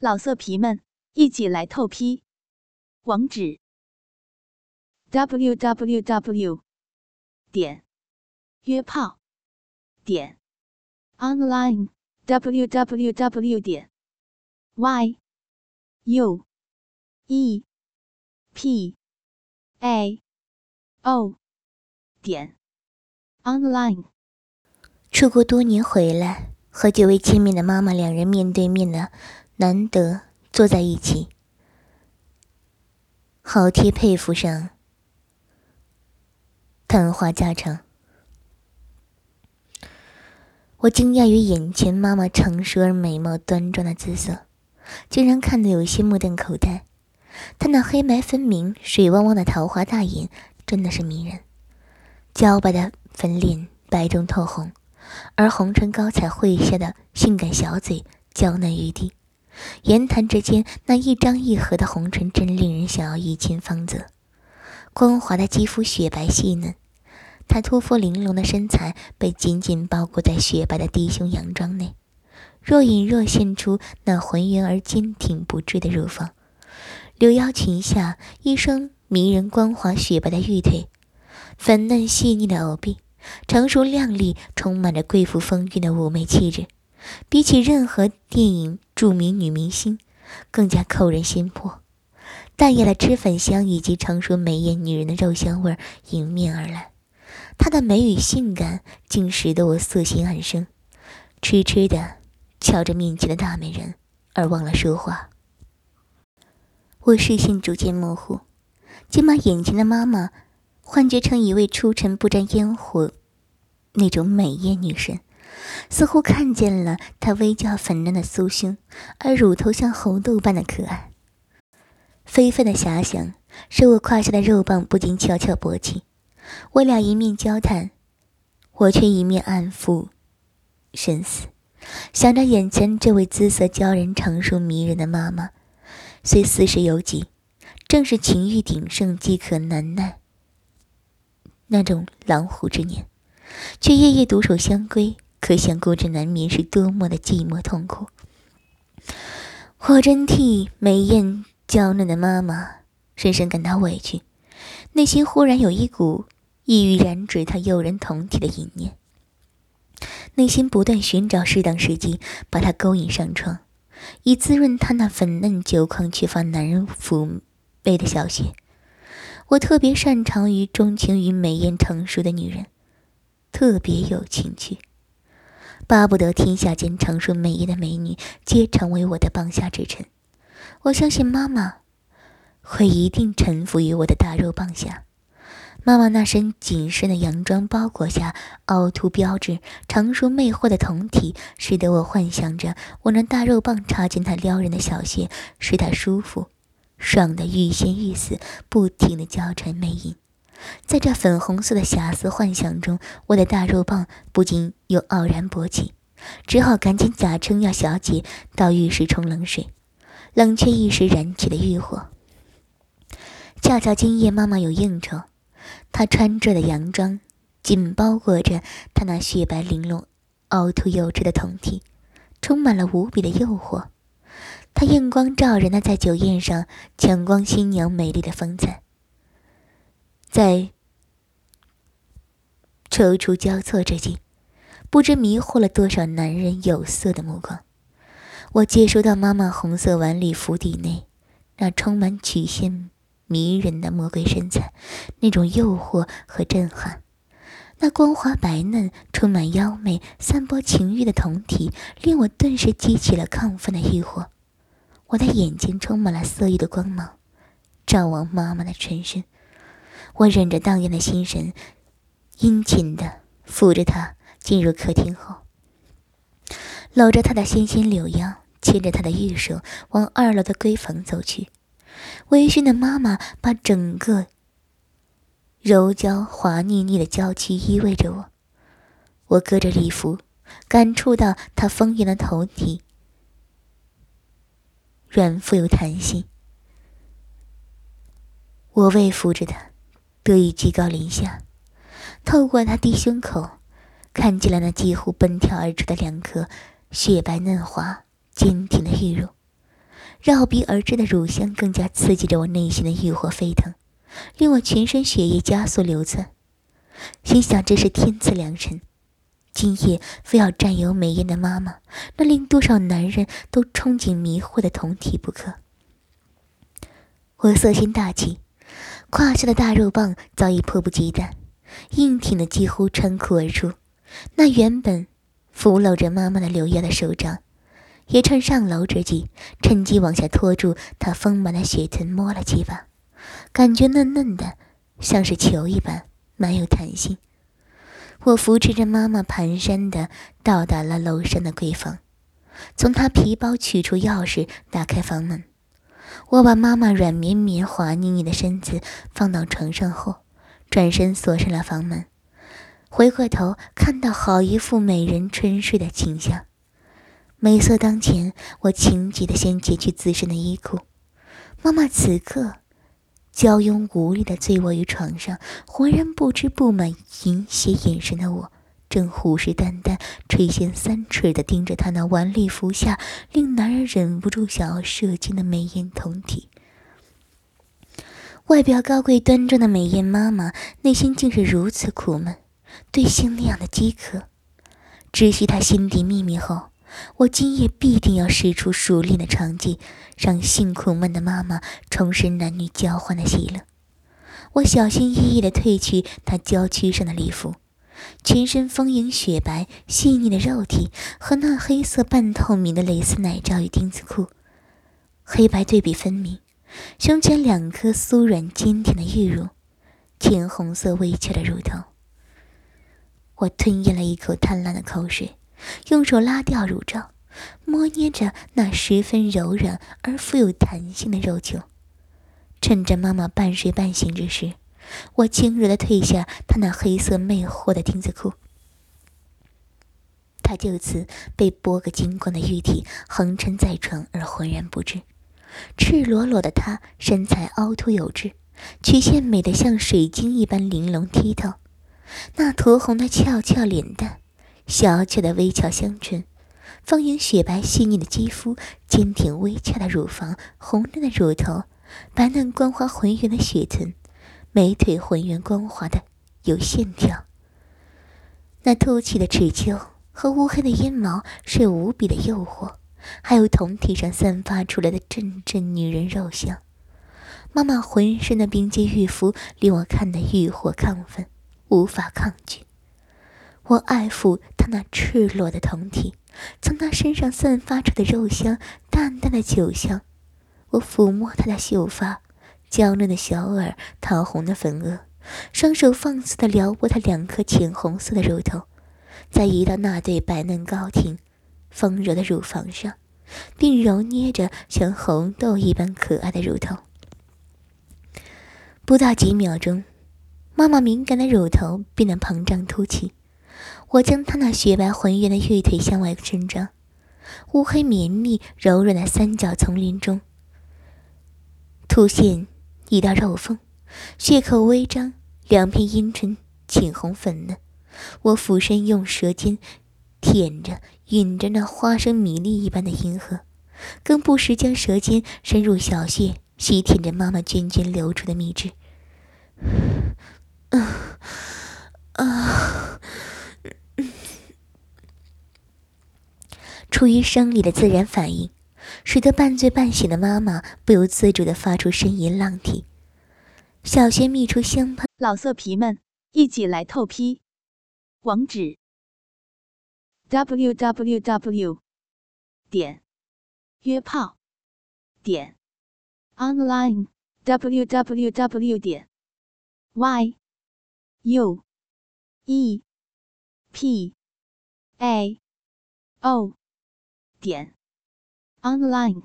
老色皮们，一起来透批！网址：w w w 点约炮点 online w w w 点 y u e p a o 点 online。出国多年回来，和久未见面的妈妈两人面对面的。难得坐在一起，好贴佩服上谈话家常。我惊讶于眼前妈妈成熟而美貌端庄的姿色，竟然看得有些目瞪口呆。她那黑白分明、水汪汪的桃花大眼真的是迷人，娇白的粉脸白中透红，而红唇高彩绘下的性感小嘴娇嫩欲滴。言谈之间，那一张一合的红唇真令人想要一亲芳泽。光滑的肌肤雪白细嫩，她突出玲珑的身材被紧紧包裹在雪白的低胸洋装内，若隐若现出那浑圆而坚挺不坠的乳房。柳腰裙下，一双迷人光滑雪白的玉腿，粉嫩细腻的藕臂，成熟靓丽，充满着贵妇风韵的妩媚气质。比起任何电影著名女明星，更加扣人心魄。淡雅的脂粉香以及成熟美艳女人的肉香味迎面而来，她的美与性感竟使得我色心暗生，痴痴的瞧着面前的大美人，而忘了说话。我视线逐渐模糊，竟把眼前的妈妈幻觉成一位出尘不沾烟火那种美艳女神。似乎看见了她微娇粉嫩的酥胸，而乳头像红豆般的可爱。非分的遐想使我胯下的肉棒不禁悄悄勃起。我俩一面交谈，我却一面暗腹深思，想着眼前这位姿色娇人、成熟迷人的妈妈，虽四十有几，正是情欲鼎盛、饥渴难耐那种狼虎之年，却夜夜独守香闺。可想孤枕难眠是多么的寂寞痛苦。我真替美艳娇嫩的妈妈深深感到委屈，内心忽然有一股意欲染指她诱人酮体的淫念，内心不断寻找适当时机把她勾引上床，以滋润她那粉嫩久旷缺乏男人抚慰的小穴。我特别擅长于钟情于美艳成熟的女人，特别有情趣。巴不得天下间成熟美丽的美女皆成为我的棒下之臣。我相信妈妈会一定臣服于我的大肉棒下。妈妈那身紧身的洋装包裹下凹凸标致、成熟魅惑的酮体，使得我幻想着我那大肉棒插进她撩人的小穴，使她舒服，爽得欲仙欲死，不停的娇喘媚吟。在这粉红色的遐思幻想中，我的大肉棒不禁又傲然勃起，只好赶紧假称要小姐到浴室冲冷水，冷却一时燃起的欲火。恰巧今夜妈妈有应酬，她穿着的洋装紧包裹着她那雪白玲珑、凹凸有致的酮体，充满了无比的诱惑。她映光照人的在酒宴上抢光新娘美丽的风采。在踌躇交错之际，不知迷惑了多少男人有色的目光。我接收到妈妈红色晚礼服底内那充满曲线、迷人的魔鬼身材，那种诱惑和震撼，那光滑白嫩、充满妖媚、散播情欲的酮体，令我顿时激起了亢奋的欲火。我的眼睛充满了色欲的光芒，照望妈妈的全身。我忍着荡漾的心神，殷勤地扶着她进入客厅后，搂着她的纤纤柳腰，牵着她的玉手往二楼的闺房走去。微醺的妈妈把整个柔娇滑腻腻的娇躯依偎着我，我隔着礼服感触到她丰盈的头体，软富有弹性。我未扶着她。得以居高临下，透过他低胸口，看见了那几乎奔跳而出的两颗雪白嫩滑、坚挺的玉乳。绕鼻而至的乳香更加刺激着我内心的欲火沸腾，令我全身血液加速流窜。心想这是天赐良辰，今夜非要占有美艳的妈妈，那令多少男人都憧憬迷惑的酮体不可。我色心大起，胯下的大肉棒早已迫不及待，硬挺的几乎穿裤而出。那原本扶搂着妈妈的柳腰的手掌，也趁上楼之际，趁机往下拖住她丰满的雪臀，摸了几把，感觉嫩嫩的，像是球一般，蛮有弹性。我扶持着妈妈，蹒跚的到达了楼上的闺房，从她皮包取出钥匙，打开房门。我把妈妈软绵绵、滑腻腻的身子放到床上后，转身锁上了房门。回过头，看到好一副美人春睡的景象，美色当前，我情急的先解去自身的衣裤。妈妈此刻娇慵无力的醉卧于床上，浑然不知布满淫邪眼神的我。正虎视眈眈、垂涎三尺的盯着他那顽力服下，令男人忍不住想要射精的美艳酮体。外表高贵端庄的美艳妈妈，内心竟是如此苦闷，对性那样的饥渴。知悉她心底秘密后，我今夜必定要使出熟练的长技，让性苦闷的妈妈重拾男女交欢的喜乐。我小心翼翼地褪去她娇躯上的礼服。全身丰盈雪白、细腻的肉体和那黑色半透明的蕾丝奶罩与丁字裤，黑白对比分明。胸前两颗酥软坚挺的玉乳，浅红色微翘的乳头。我吞咽了一口贪婪的口水，用手拉掉乳罩，摸捏着那十分柔软而富有弹性的肉球。趁着妈妈半睡半醒之时。我轻柔地褪下他那黑色魅惑的丁字裤，他就此被剥个精光的玉体横陈在床而浑然不知。赤裸裸的他，身材凹凸有致，曲线美得像水晶一般玲珑剔透。那酡红的翘翘脸蛋，小巧的微翘香唇，丰盈雪白细腻的肌肤，坚挺微翘的乳房，红润的乳头，白嫩光滑浑圆的雪臀。美腿浑圆光滑的有线条，那凸起的齿丘和乌黑的阴毛是无比的诱惑，还有酮体上散发出来的阵阵女人肉香。妈妈浑身的冰肌玉肤令我看得欲火亢奋，无法抗拒。我爱抚她那赤裸的酮体，从她身上散发出的肉香，淡淡的酒香。我抚摸她的秀发。娇嫩的小耳，桃红的粉额，双手放肆地撩拨她两颗浅红色的乳头，再移到那对白嫩高挺、丰柔的乳房上，并揉捏着像红豆一般可爱的乳头。不到几秒钟，妈妈敏感的乳头变得膨胀凸起，我将她那雪白浑圆的玉腿向外伸张，乌黑绵密柔软的三角丛林中，凸现。一道肉缝，血口微张，两片阴唇浅红粉嫩。我俯身用舌尖舔着、吮着那花生米粒一般的阴核，更不时将舌尖深入小穴，吸舔着妈妈涓涓流出的蜜汁。啊啊！出于生理的自然反应。使得半醉半醒的妈妈不由自主地发出呻吟浪啼，小穴泌出香喷。老色皮们，一起来透批！网址：w w w 点约炮点 online w w w 点 y u e p a o 点。Online